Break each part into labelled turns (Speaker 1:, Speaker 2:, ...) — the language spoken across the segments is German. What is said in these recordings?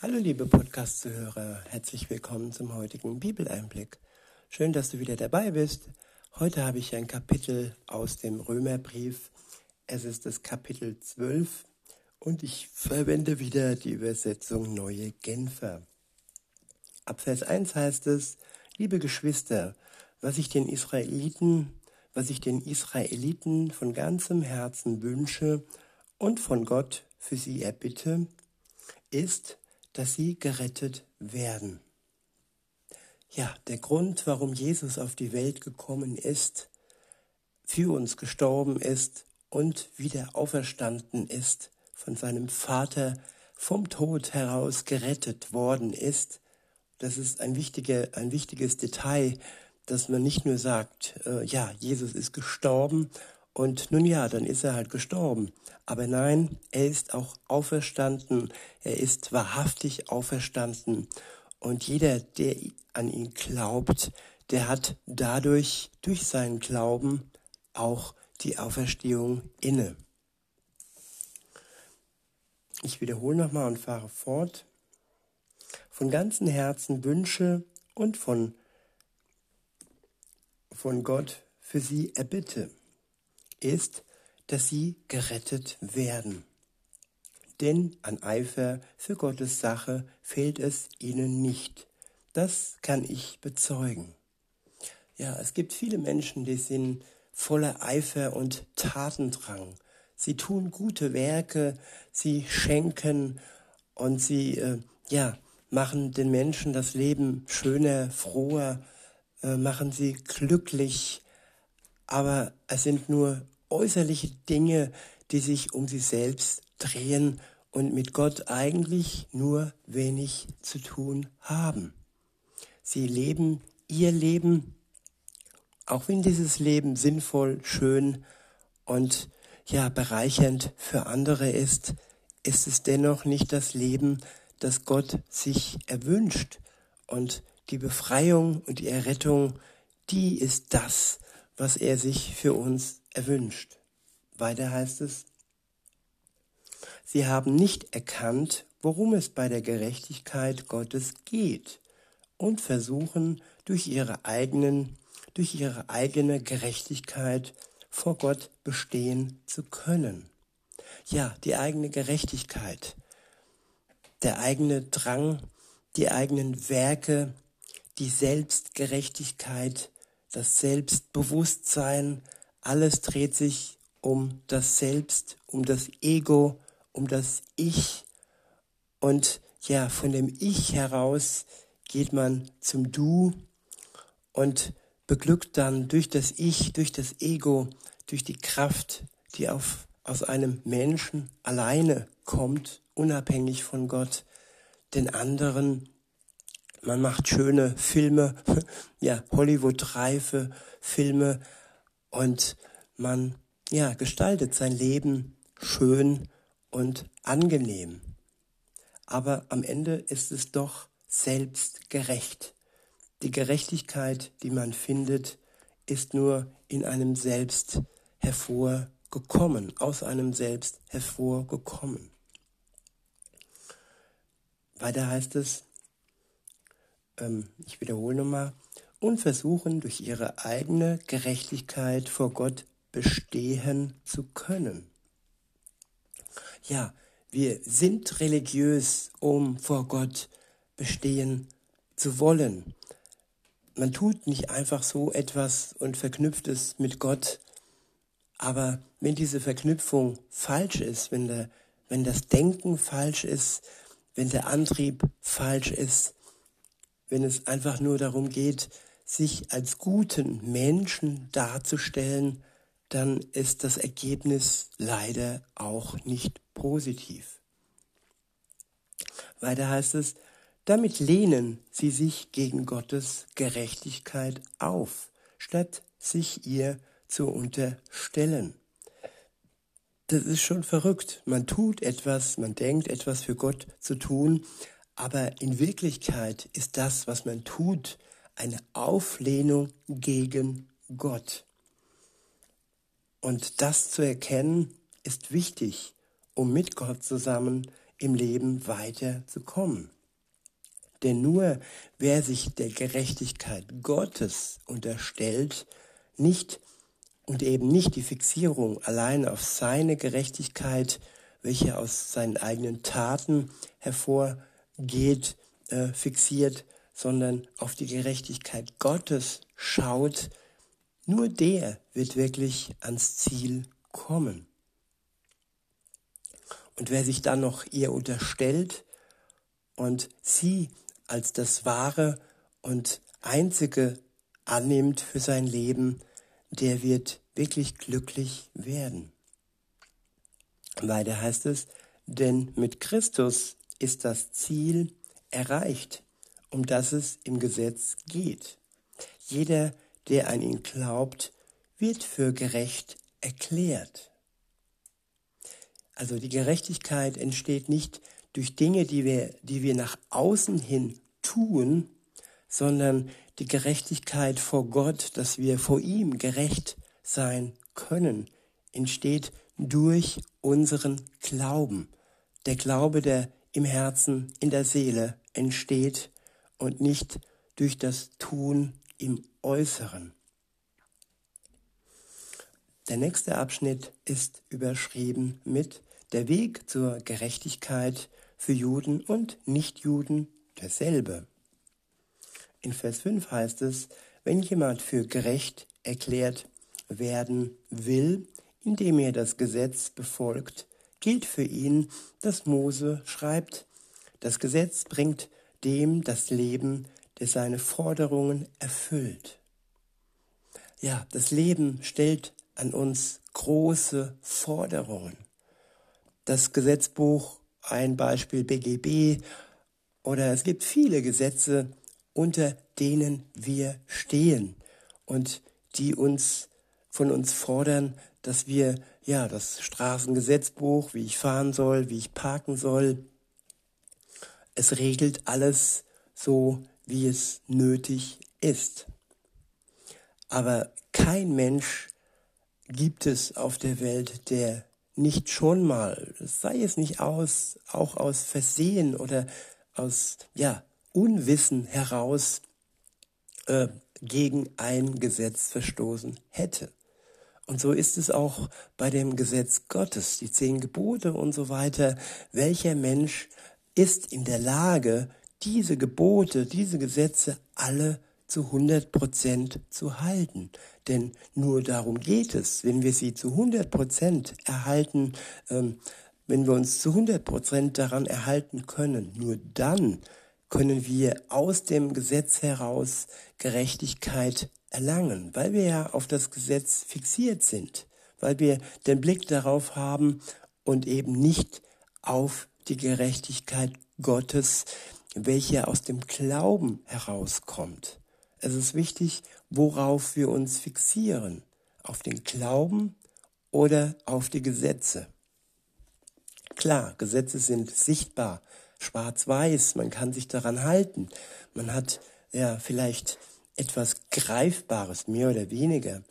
Speaker 1: Hallo liebe Podcast-Zuhörer, herzlich willkommen zum heutigen Bibeleinblick. Schön, dass du wieder dabei bist. Heute habe ich ein Kapitel aus dem Römerbrief. Es ist das Kapitel 12 und ich verwende wieder die Übersetzung Neue Genfer. Ab Vers 1 heißt es, liebe Geschwister, was ich den Israeliten, was ich den Israeliten von ganzem Herzen wünsche und von Gott für sie erbitte, ist, dass sie gerettet werden. Ja, der Grund, warum Jesus auf die Welt gekommen ist, für uns gestorben ist und wieder auferstanden ist, von seinem Vater vom Tod heraus gerettet worden ist, das ist ein, wichtiger, ein wichtiges Detail, dass man nicht nur sagt, äh, ja, Jesus ist gestorben und nun ja, dann ist er halt gestorben. Aber nein, er ist auch auferstanden. Er ist wahrhaftig auferstanden. Und jeder, der an ihn glaubt, der hat dadurch, durch seinen Glauben, auch die Auferstehung inne. Ich wiederhole nochmal und fahre fort. Von ganzem Herzen wünsche und von, von Gott für sie erbitte ist, dass sie gerettet werden. Denn an Eifer für Gottes Sache fehlt es ihnen nicht. Das kann ich bezeugen. Ja, es gibt viele Menschen, die sind voller Eifer und Tatendrang. Sie tun gute Werke, sie schenken und sie äh, ja, machen den Menschen das Leben schöner, froher, äh, machen sie glücklich, aber es sind nur äußerliche Dinge, die sich um sie selbst drehen und mit Gott eigentlich nur wenig zu tun haben. Sie leben ihr Leben, auch wenn dieses Leben sinnvoll, schön und ja bereichernd für andere ist, ist es dennoch nicht das Leben, das Gott sich erwünscht. Und die Befreiung und die Errettung, die ist das, was er sich für uns erwünscht. Weiter heißt es, Sie haben nicht erkannt, worum es bei der Gerechtigkeit Gottes geht und versuchen durch ihre eigenen, durch ihre eigene Gerechtigkeit vor Gott bestehen zu können. Ja, die eigene Gerechtigkeit, der eigene Drang, die eigenen Werke, die Selbstgerechtigkeit, das Selbstbewusstsein, alles dreht sich um das Selbst, um das Ego, um das Ich. Und ja, von dem Ich heraus geht man zum Du und beglückt dann durch das Ich, durch das Ego, durch die Kraft, die auf, aus einem Menschen alleine kommt, unabhängig von Gott, den anderen man macht schöne Filme, ja, Hollywood-reife Filme und man, ja, gestaltet sein Leben schön und angenehm. Aber am Ende ist es doch selbstgerecht. Die Gerechtigkeit, die man findet, ist nur in einem Selbst hervorgekommen, aus einem Selbst hervorgekommen. Weiter heißt es, ich wiederhole nochmal, und versuchen durch ihre eigene Gerechtigkeit vor Gott bestehen zu können. Ja, wir sind religiös, um vor Gott bestehen zu wollen. Man tut nicht einfach so etwas und verknüpft es mit Gott, aber wenn diese Verknüpfung falsch ist, wenn, der, wenn das Denken falsch ist, wenn der Antrieb falsch ist, wenn es einfach nur darum geht, sich als guten Menschen darzustellen, dann ist das Ergebnis leider auch nicht positiv. Weiter heißt es, damit lehnen sie sich gegen Gottes Gerechtigkeit auf, statt sich ihr zu unterstellen. Das ist schon verrückt. Man tut etwas, man denkt etwas für Gott zu tun, aber in Wirklichkeit ist das, was man tut, eine Auflehnung gegen Gott. Und das zu erkennen, ist wichtig, um mit Gott zusammen im Leben weiterzukommen. Denn nur wer sich der Gerechtigkeit Gottes unterstellt, nicht und eben nicht die Fixierung allein auf seine Gerechtigkeit, welche aus seinen eigenen Taten hervorgeht, äh, fixiert, sondern auf die Gerechtigkeit Gottes schaut, nur der wird wirklich ans Ziel kommen. Und wer sich dann noch ihr unterstellt und sie als das Wahre und Einzige annimmt für sein Leben, der wird wirklich glücklich werden. Weiter heißt es, denn mit Christus ist das Ziel erreicht, um das es im Gesetz geht. Jeder, der an ihn glaubt, wird für gerecht erklärt. Also die Gerechtigkeit entsteht nicht durch Dinge, die wir, die wir nach außen hin tun, sondern die Gerechtigkeit vor Gott, dass wir vor ihm gerecht sein können, entsteht durch unseren Glauben. Der Glaube, der im Herzen, in der Seele entsteht und nicht durch das Tun im Äußeren. Der nächste Abschnitt ist überschrieben mit Der Weg zur Gerechtigkeit für Juden und Nichtjuden derselbe. In Vers 5 heißt es, wenn jemand für gerecht erklärt werden will, indem er das Gesetz befolgt, gilt für ihn, dass Mose schreibt, das Gesetz bringt dem das Leben, der seine Forderungen erfüllt. Ja, das Leben stellt an uns große Forderungen. Das Gesetzbuch, ein Beispiel BGB, oder es gibt viele Gesetze, unter denen wir stehen und die uns von uns fordern, dass wir ja das Straßengesetzbuch, wie ich fahren soll, wie ich parken soll, es regelt alles so, wie es nötig ist. Aber kein Mensch gibt es auf der Welt, der nicht schon mal, sei es nicht aus, auch aus Versehen oder aus ja, Unwissen heraus äh, gegen ein Gesetz verstoßen hätte. Und so ist es auch bei dem Gesetz Gottes, die zehn Gebote und so weiter. Welcher Mensch ist in der Lage, diese Gebote, diese Gesetze alle zu 100 Prozent zu halten. Denn nur darum geht es, wenn wir sie zu 100 Prozent erhalten, ähm, wenn wir uns zu 100 Prozent daran erhalten können, nur dann können wir aus dem Gesetz heraus Gerechtigkeit erlangen, weil wir ja auf das Gesetz fixiert sind, weil wir den Blick darauf haben und eben nicht auf die Gerechtigkeit Gottes, welche aus dem Glauben herauskommt. Es ist wichtig, worauf wir uns fixieren, auf den Glauben oder auf die Gesetze. Klar, Gesetze sind sichtbar, schwarz-weiß, man kann sich daran halten. Man hat ja vielleicht etwas Greifbares, mehr oder weniger.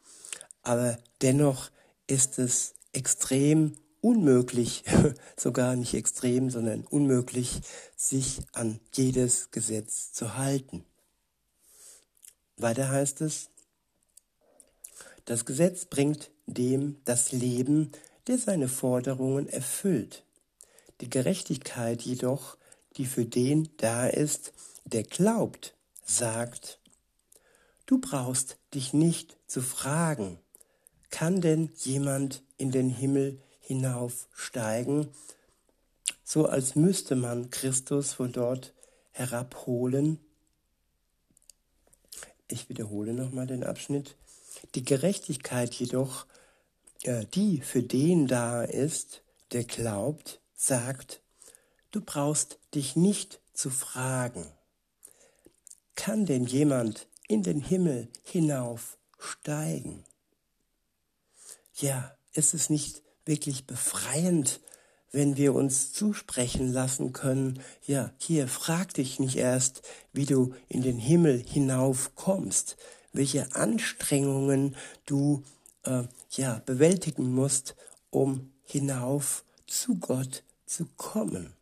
Speaker 1: Aber dennoch ist es extrem unmöglich, sogar nicht extrem, sondern unmöglich, sich an jedes Gesetz zu halten. Weiter heißt es, das Gesetz bringt dem das Leben, der seine Forderungen erfüllt. Die Gerechtigkeit jedoch, die für den da ist, der glaubt, sagt, du brauchst dich nicht zu fragen, kann denn jemand in den Himmel hinaufsteigen, so als müsste man Christus von dort herabholen? Ich wiederhole nochmal den Abschnitt. Die Gerechtigkeit jedoch, äh, die für den da ist, der glaubt, sagt, du brauchst dich nicht zu fragen. Kann denn jemand in den Himmel hinaufsteigen? Ja, ist es nicht wirklich befreiend, wenn wir uns zusprechen lassen können, ja, hier frag dich nicht erst, wie du in den Himmel hinaufkommst, welche Anstrengungen du äh, ja bewältigen musst, um hinauf zu Gott zu kommen.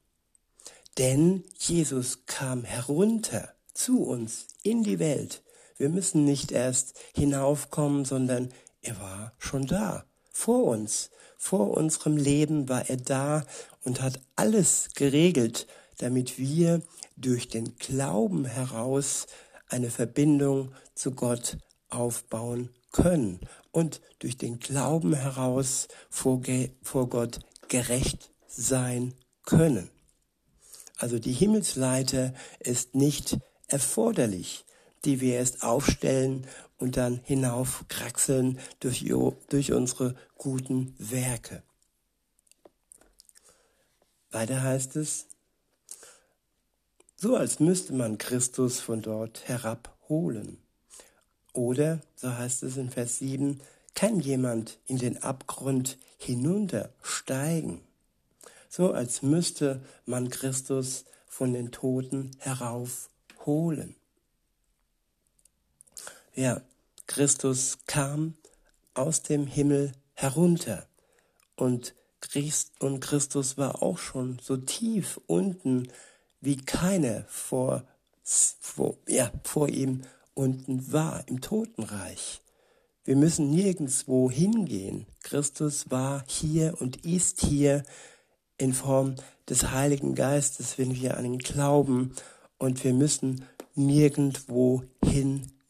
Speaker 1: Denn Jesus kam herunter zu uns in die Welt. Wir müssen nicht erst hinaufkommen, sondern er war schon da, vor uns. Vor unserem Leben war er da und hat alles geregelt, damit wir durch den Glauben heraus eine Verbindung zu Gott aufbauen können und durch den Glauben heraus vor, vor Gott gerecht sein können. Also die Himmelsleiter ist nicht erforderlich, die wir erst aufstellen und dann hinaufkraxeln durch, durch unsere guten Werke. Weiter heißt es, so als müsste man Christus von dort herabholen. Oder, so heißt es in Vers 7, kann jemand in den Abgrund hinuntersteigen so als müsste man Christus von den Toten heraufholen. Ja, Christus kam aus dem Himmel herunter und Christus war auch schon so tief unten, wie keiner vor, vor, ja, vor ihm unten war im Totenreich. Wir müssen nirgendwo hingehen. Christus war hier und ist hier in Form des Heiligen Geistes, wenn wir an ihn glauben. Und wir müssen nirgendwo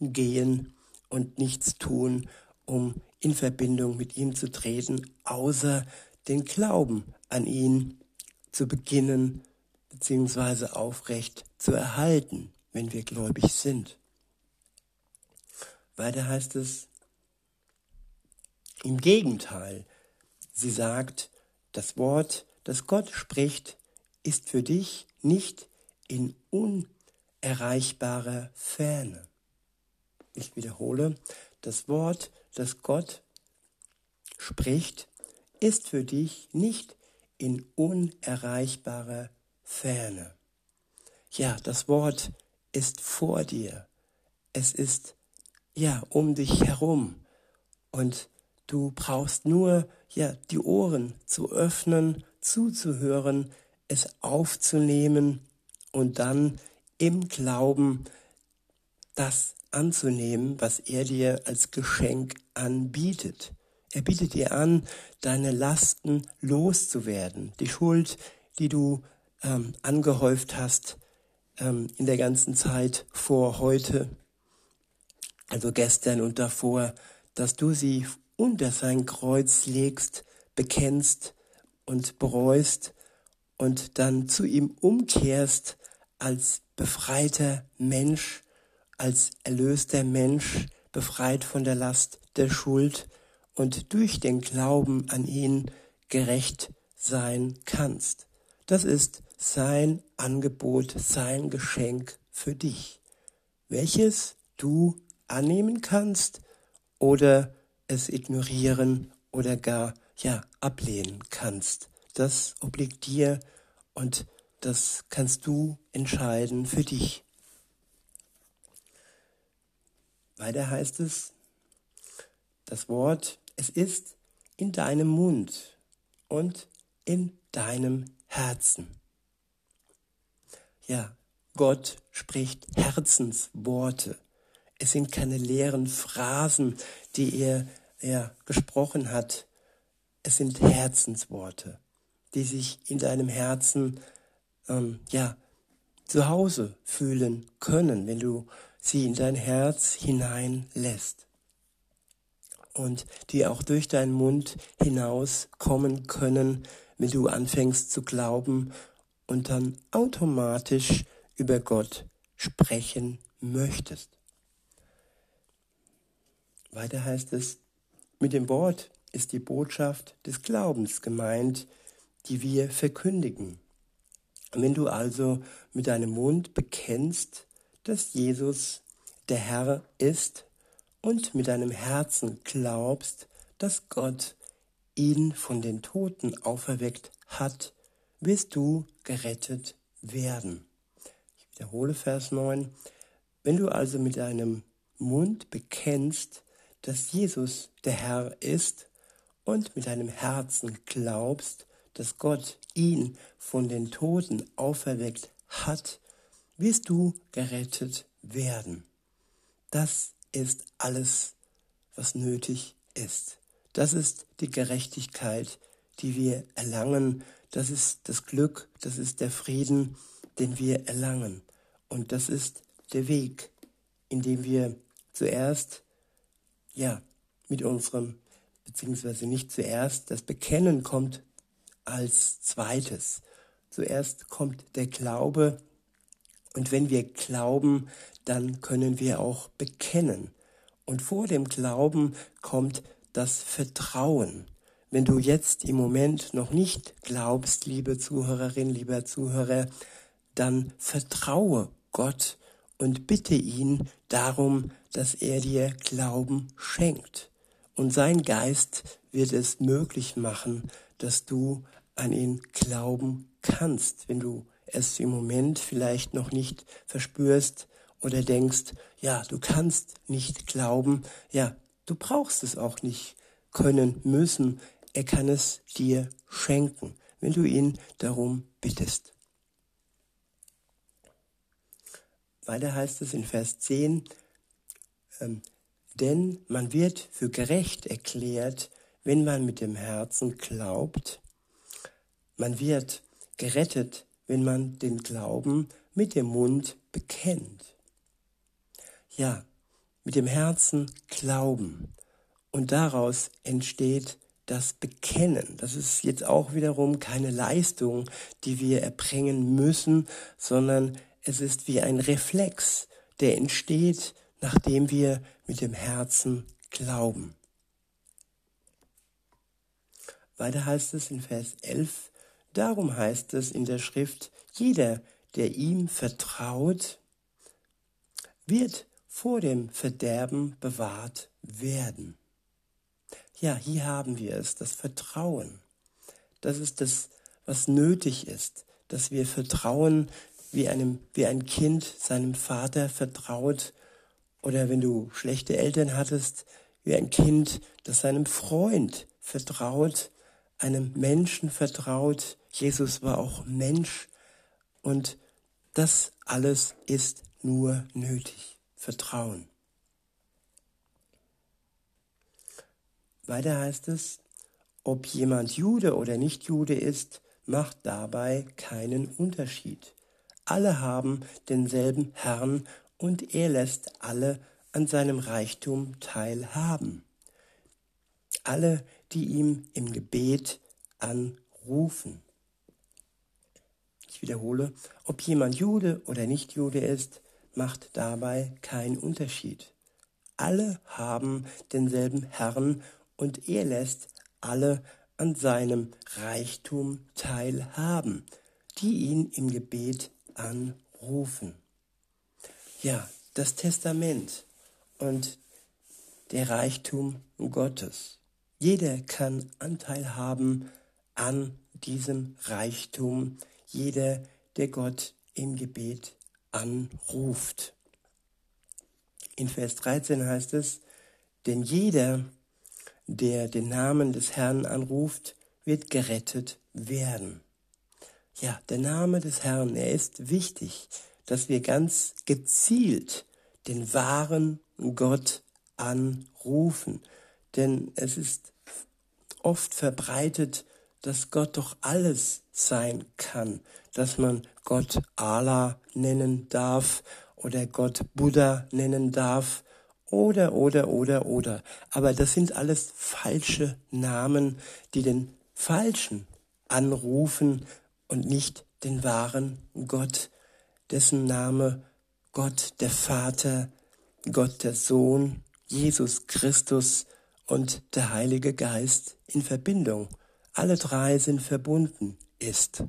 Speaker 1: hingehen und nichts tun, um in Verbindung mit ihm zu treten, außer den Glauben an ihn zu beginnen, beziehungsweise aufrecht zu erhalten, wenn wir gläubig sind. Weiter heißt es, im Gegenteil, sie sagt, das Wort das Gott spricht, ist für dich nicht in unerreichbarer Ferne. Ich wiederhole, das Wort, das Gott spricht, ist für dich nicht in unerreichbarer Ferne. Ja, das Wort ist vor dir. Es ist ja um dich herum und du brauchst nur ja die Ohren zu öffnen zuzuhören, es aufzunehmen und dann im Glauben das anzunehmen, was er dir als Geschenk anbietet. Er bietet dir an, deine Lasten loszuwerden, die Schuld, die du ähm, angehäuft hast ähm, in der ganzen Zeit vor heute, also gestern und davor, dass du sie unter sein Kreuz legst, bekennst und bereust und dann zu ihm umkehrst als befreiter Mensch, als erlöster Mensch, befreit von der Last der Schuld und durch den Glauben an ihn gerecht sein kannst. Das ist sein Angebot, sein Geschenk für dich, welches du annehmen kannst oder es ignorieren oder gar ja ablehnen kannst. Das obliegt dir und das kannst du entscheiden für dich. Weiter heißt es, das Wort, es ist in deinem Mund und in deinem Herzen. Ja, Gott spricht Herzensworte. Es sind keine leeren Phrasen, die er ja, gesprochen hat, es sind Herzensworte, die sich in deinem Herzen ähm, ja zu Hause fühlen können, wenn du sie in dein Herz hineinlässt und die auch durch deinen Mund hinaus kommen können, wenn du anfängst zu glauben und dann automatisch über Gott sprechen möchtest. Weiter heißt es, mit dem Wort ist die Botschaft des Glaubens gemeint, die wir verkündigen. Wenn du also mit deinem Mund bekennst, dass Jesus der Herr ist und mit deinem Herzen glaubst, dass Gott ihn von den Toten auferweckt hat, wirst du gerettet werden. Ich wiederhole Vers 9. Wenn du also mit deinem Mund bekennst, dass Jesus der Herr ist und mit deinem Herzen glaubst, dass Gott ihn von den Toten auferweckt hat, wirst du gerettet werden. Das ist alles, was nötig ist. Das ist die Gerechtigkeit, die wir erlangen. Das ist das Glück, das ist der Frieden, den wir erlangen. Und das ist der Weg, in dem wir zuerst, ja, mit unserem, beziehungsweise nicht zuerst, das Bekennen kommt als zweites. Zuerst kommt der Glaube und wenn wir glauben, dann können wir auch bekennen. Und vor dem Glauben kommt das Vertrauen. Wenn du jetzt im Moment noch nicht glaubst, liebe Zuhörerin, lieber Zuhörer, dann vertraue Gott und bitte ihn darum, dass er dir Glauben schenkt. Und sein Geist wird es möglich machen, dass du an ihn glauben kannst, wenn du es im Moment vielleicht noch nicht verspürst oder denkst, ja, du kannst nicht glauben, ja, du brauchst es auch nicht können müssen, er kann es dir schenken, wenn du ihn darum bittest. Weiter heißt es in Vers 10, ähm, denn man wird für gerecht erklärt, wenn man mit dem Herzen glaubt. Man wird gerettet, wenn man den Glauben mit dem Mund bekennt. Ja, mit dem Herzen glauben. Und daraus entsteht das Bekennen. Das ist jetzt auch wiederum keine Leistung, die wir erbringen müssen, sondern es ist wie ein Reflex, der entsteht, nachdem wir mit dem Herzen glauben. Weiter heißt es in Vers 11, darum heißt es in der Schrift, jeder, der ihm vertraut, wird vor dem Verderben bewahrt werden. Ja, hier haben wir es, das Vertrauen. Das ist das, was nötig ist, dass wir vertrauen, wie, einem, wie ein Kind seinem Vater vertraut oder wenn du schlechte Eltern hattest, wie ein Kind, das seinem Freund vertraut, einem Menschen vertraut. Jesus war auch Mensch und das alles ist nur nötig. Vertrauen. Weiter heißt es, ob jemand Jude oder nicht Jude ist, macht dabei keinen Unterschied. Alle haben denselben Herrn und er lässt alle an seinem Reichtum teilhaben. Alle, die ihm im Gebet anrufen. Ich wiederhole, ob jemand Jude oder nicht Jude ist, macht dabei keinen Unterschied. Alle haben denselben Herrn und er lässt alle an seinem Reichtum teilhaben, die ihn im Gebet anrufen. Ja, das Testament und der Reichtum Gottes. Jeder kann Anteil haben an diesem Reichtum, jeder, der Gott im Gebet anruft. In Vers 13 heißt es, denn jeder, der den Namen des Herrn anruft, wird gerettet werden. Ja, der Name des Herrn, er ist wichtig, dass wir ganz gezielt den wahren Gott anrufen. Denn es ist oft verbreitet, dass Gott doch alles sein kann, dass man Gott Allah nennen darf oder Gott Buddha nennen darf oder, oder, oder, oder. Aber das sind alles falsche Namen, die den Falschen anrufen und nicht den wahren Gott, dessen Name Gott der Vater, Gott der Sohn, Jesus Christus und der Heilige Geist in Verbindung, alle drei sind verbunden, ist.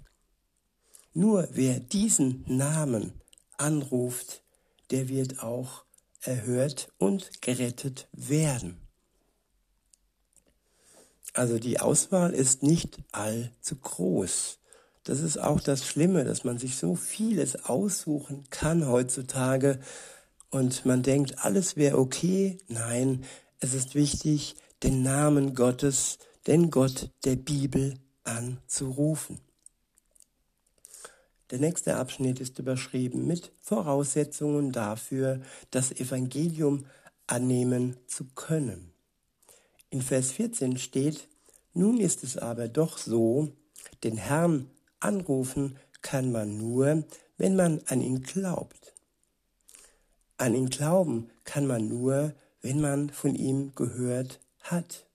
Speaker 1: Nur wer diesen Namen anruft, der wird auch erhört und gerettet werden. Also die Auswahl ist nicht allzu groß. Das ist auch das Schlimme, dass man sich so vieles aussuchen kann heutzutage und man denkt, alles wäre okay. Nein, es ist wichtig, den Namen Gottes, den Gott der Bibel anzurufen. Der nächste Abschnitt ist überschrieben mit Voraussetzungen dafür, das Evangelium annehmen zu können. In Vers 14 steht, nun ist es aber doch so, den Herrn anrufen kann man nur, wenn man an ihn glaubt. An ihn glauben kann man nur, wenn man von ihm gehört hat.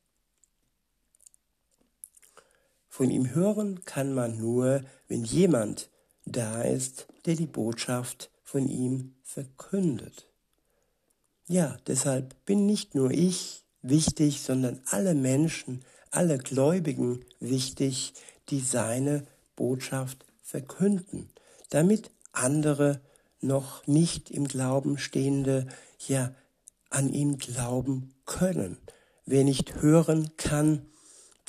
Speaker 1: Von ihm hören kann man nur, wenn jemand da ist, der die Botschaft von ihm verkündet. Ja, deshalb bin nicht nur ich wichtig, sondern alle Menschen, alle Gläubigen wichtig, die seine Botschaft verkünden, damit andere noch nicht im Glauben stehende ja an ihn glauben können. Wer nicht hören kann,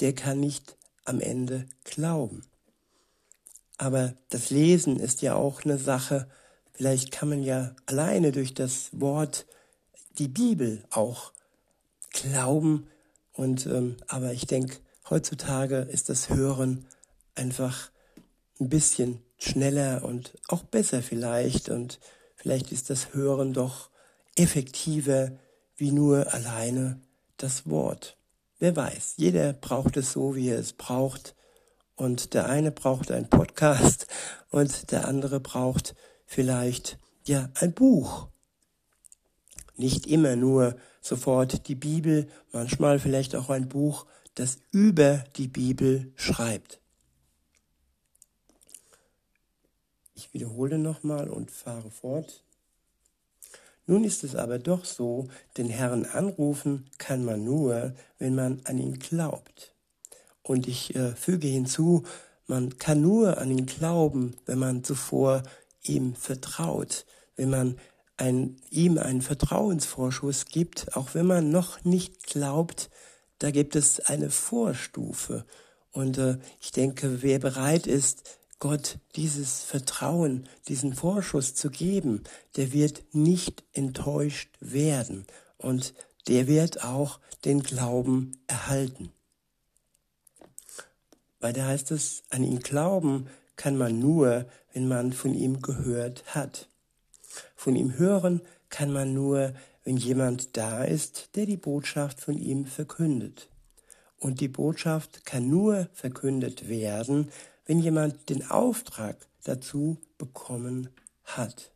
Speaker 1: der kann nicht am Ende glauben. Aber das Lesen ist ja auch eine Sache, vielleicht kann man ja alleine durch das Wort die Bibel auch glauben. Und ähm, aber ich denke, heutzutage ist das Hören einfach ein bisschen schneller und auch besser vielleicht. Und vielleicht ist das Hören doch effektiver wie nur alleine das Wort. Wer weiß, jeder braucht es so, wie er es braucht. Und der eine braucht einen Podcast und der andere braucht vielleicht ja ein Buch. Nicht immer nur sofort die Bibel, manchmal vielleicht auch ein Buch, das über die Bibel schreibt. Ich wiederhole nochmal und fahre fort. Nun ist es aber doch so, den Herrn anrufen kann man nur, wenn man an ihn glaubt. Und ich äh, füge hinzu, man kann nur an ihn glauben, wenn man zuvor ihm vertraut, wenn man ein, ihm einen Vertrauensvorschuss gibt, auch wenn man noch nicht glaubt, da gibt es eine Vorstufe. Und äh, ich denke, wer bereit ist, Gott dieses Vertrauen, diesen Vorschuss zu geben, der wird nicht enttäuscht werden und der wird auch den Glauben erhalten. Weil da heißt es, an ihn glauben kann man nur, wenn man von ihm gehört hat. Von ihm hören kann man nur, wenn jemand da ist, der die Botschaft von ihm verkündet. Und die Botschaft kann nur verkündet werden, wenn jemand den Auftrag dazu bekommen hat.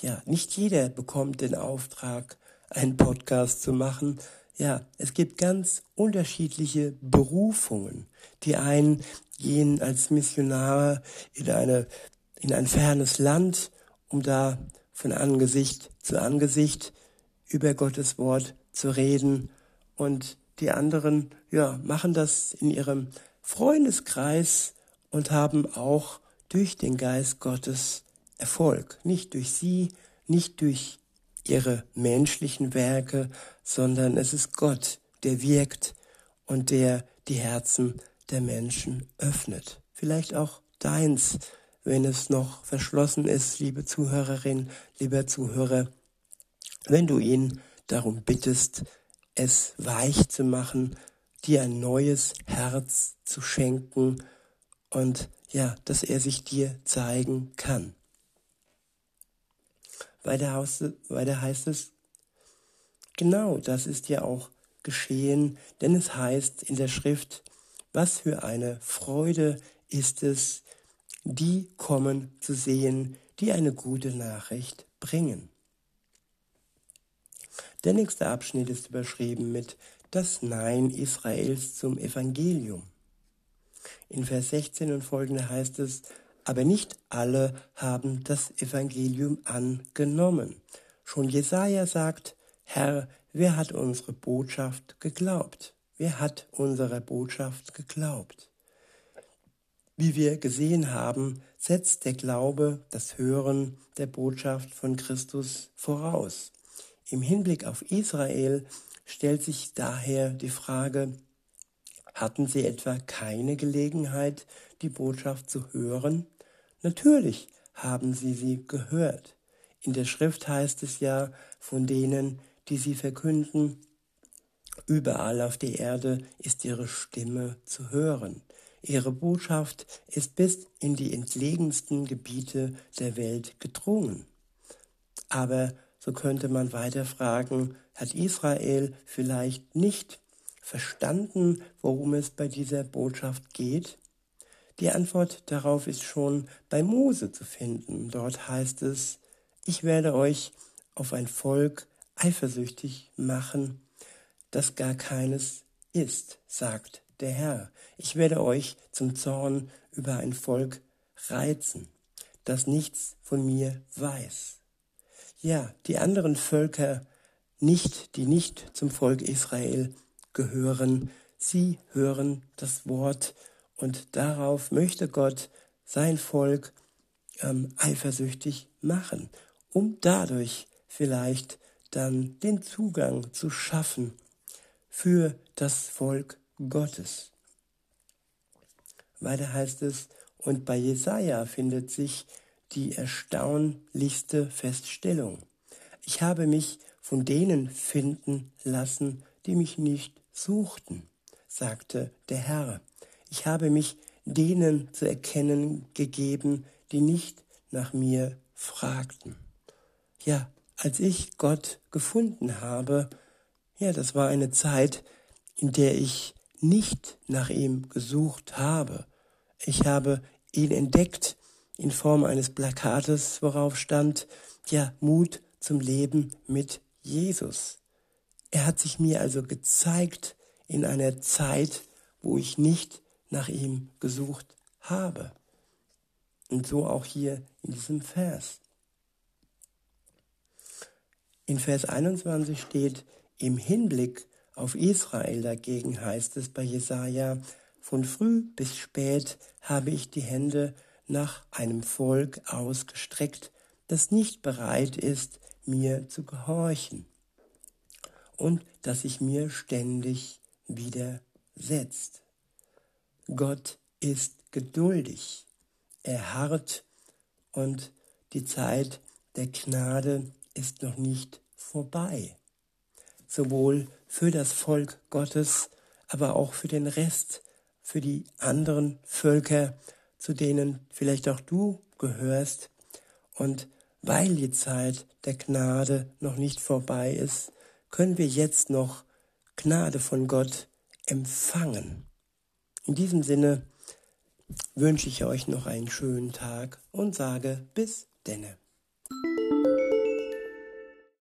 Speaker 1: Ja, nicht jeder bekommt den Auftrag, einen Podcast zu machen. Ja, es gibt ganz unterschiedliche Berufungen. Die einen gehen als Missionare in eine, in ein fernes Land, um da von Angesicht zu Angesicht über Gottes Wort zu reden. Und die anderen, ja, machen das in ihrem Freundeskreis und haben auch durch den Geist Gottes Erfolg. Nicht durch sie, nicht durch ihre menschlichen Werke, sondern es ist Gott, der wirkt und der die Herzen der Menschen öffnet. Vielleicht auch deins, wenn es noch verschlossen ist, liebe Zuhörerin, lieber Zuhörer, wenn du ihn darum bittest, es weich zu machen, dir ein neues Herz zu schenken, und ja, dass er sich dir zeigen kann. Weiter, weiter heißt es, genau das ist ja auch geschehen, denn es heißt in der Schrift, was für eine Freude ist es, die kommen zu sehen, die eine gute Nachricht bringen. Der nächste Abschnitt ist überschrieben mit das Nein Israels zum Evangelium. In Vers 16 und folgende heißt es, aber nicht alle haben das Evangelium angenommen. Schon Jesaja sagt, Herr, wer hat unsere Botschaft geglaubt? Wer hat unsere Botschaft geglaubt? Wie wir gesehen haben, setzt der Glaube das Hören der Botschaft von Christus voraus. Im Hinblick auf Israel stellt sich daher die Frage, hatten sie etwa keine Gelegenheit, die Botschaft zu hören? Natürlich haben sie sie gehört. In der Schrift heißt es ja von denen, die sie verkünden, überall auf der Erde ist ihre Stimme zu hören. Ihre Botschaft ist bis in die entlegensten Gebiete der Welt gedrungen. Aber so könnte man weiter fragen, hat Israel vielleicht nicht verstanden, worum es bei dieser Botschaft geht? Die Antwort darauf ist schon bei Mose zu finden. Dort heißt es, ich werde euch auf ein Volk eifersüchtig machen, das gar keines ist, sagt der Herr. Ich werde euch zum Zorn über ein Volk reizen, das nichts von mir weiß. Ja, die anderen Völker nicht, die nicht zum Volk Israel gehören, sie hören das Wort und darauf möchte Gott sein Volk ähm, eifersüchtig machen, um dadurch vielleicht dann den Zugang zu schaffen für das Volk Gottes. Weiter heißt es, und bei Jesaja findet sich die erstaunlichste Feststellung. Ich habe mich von denen finden lassen, die mich nicht suchten, sagte der Herr. Ich habe mich denen zu erkennen gegeben, die nicht nach mir fragten. Ja, als ich Gott gefunden habe, ja, das war eine Zeit, in der ich nicht nach ihm gesucht habe. Ich habe ihn entdeckt in Form eines Plakates, worauf stand, ja, Mut zum Leben mit Jesus. Er hat sich mir also gezeigt in einer Zeit, wo ich nicht nach ihm gesucht habe. Und so auch hier in diesem Vers. In Vers 21 steht, im Hinblick auf Israel dagegen heißt es bei Jesaja, von früh bis spät habe ich die Hände nach einem Volk ausgestreckt, das nicht bereit ist, mir zu gehorchen und das sich mir ständig widersetzt. Gott ist geduldig, er harrt und die Zeit der Gnade ist noch nicht vorbei. Sowohl für das Volk Gottes, aber auch für den Rest, für die anderen Völker, zu denen vielleicht auch du gehörst. Und weil die Zeit der Gnade noch nicht vorbei ist, können wir jetzt noch Gnade von Gott empfangen. In diesem Sinne wünsche ich euch noch einen schönen Tag und sage bis denne.